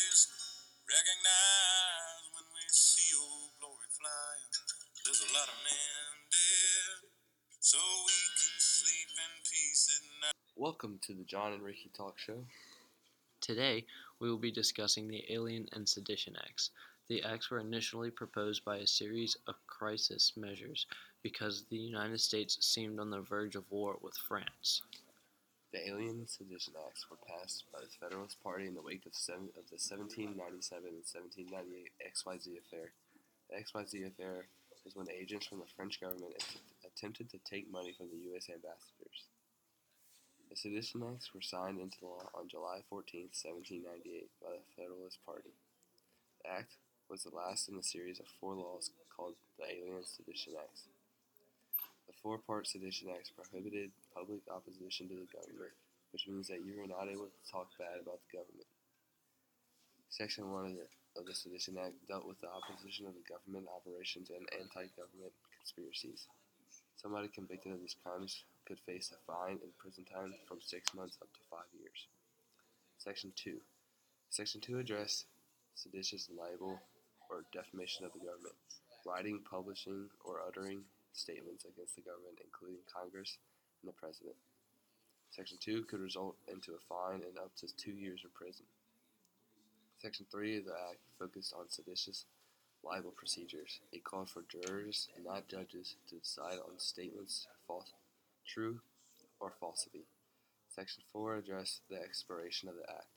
always recognize when we see old glory flying. There's a lot of men dead, so we can sleep in peace at night. Welcome to the John and Ricky Talk Show. Today, we will be discussing the Alien and Sedition Acts. The acts were initially proposed by a series of crisis measures because the United States seemed on the verge of war with France. The Alien Sedition Acts were passed by the Federalist Party in the wake of, seven, of the 1797 and 1798 XYZ affair. The XYZ affair was when agents from the French government att- attempted to take money from the U.S. ambassadors. The Sedition Acts were signed into law on July 14, 1798, by the Federalist Party. The act was the last in a series of four laws called the Alien Sedition Acts. The four part Sedition Acts prohibited public opposition to the government, which means that you are not able to talk bad about the government. Section 1 of the, of the Sedition Act dealt with the opposition of the government operations and anti government conspiracies. Somebody convicted of these crimes could face a fine and prison time from six months up to five years. Section 2. Section 2 addressed seditious libel or defamation of the government, writing, publishing, or uttering statements against the government, including Congress and the President. Section 2 could result into a fine and up to two years in prison. Section 3 of the Act focused on seditious libel procedures. It called for jurors, not judges, to decide on statements false, true or falsity. Section 4 addressed the expiration of the Act.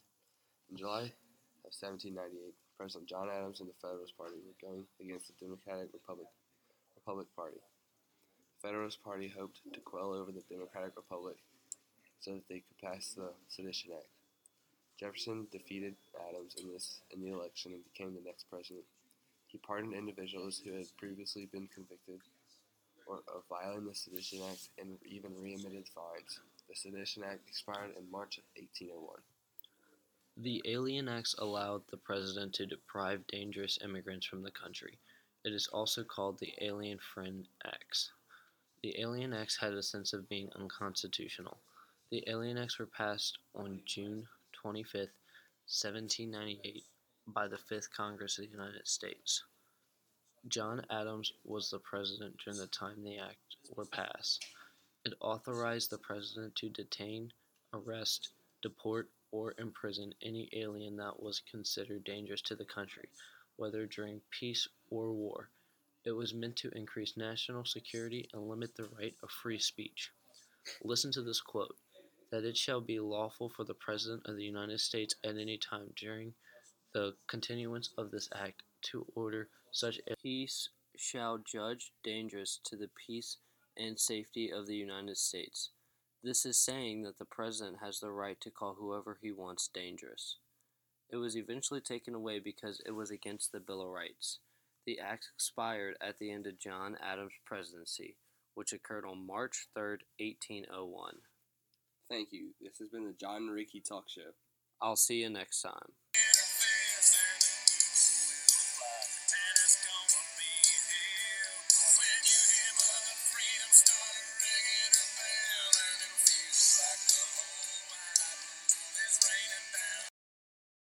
In July of 1798, President John Adams and the Federalist Party were going against the Democratic Republic, Republic Party. Federalist Party hoped to quell over the Democratic Republic so that they could pass the Sedition Act. Jefferson defeated Adams in this in the election and became the next president. He pardoned individuals who had previously been convicted or of violating the Sedition Act and even readmitted fines. The Sedition Act expired in March of 1801. The Alien Acts allowed the president to deprive dangerous immigrants from the country. It is also called the Alien Friend Acts. The Alien Acts had a sense of being unconstitutional. The Alien Acts were passed on June 25, 1798, by the Fifth Congress of the United States. John Adams was the president during the time the acts were passed. It authorized the president to detain, arrest, deport, or imprison any alien that was considered dangerous to the country, whether during peace or war. It was meant to increase national security and limit the right of free speech. Listen to this quote that it shall be lawful for the President of the United States at any time during the continuance of this act to order such a peace shall judge dangerous to the peace and safety of the United States. This is saying that the President has the right to call whoever he wants dangerous. It was eventually taken away because it was against the Bill of Rights. The act expired at the end of John Adams' presidency, which occurred on March 3, 1801. Thank you. This has been the John and Ricky Talk Show. I'll see you next time.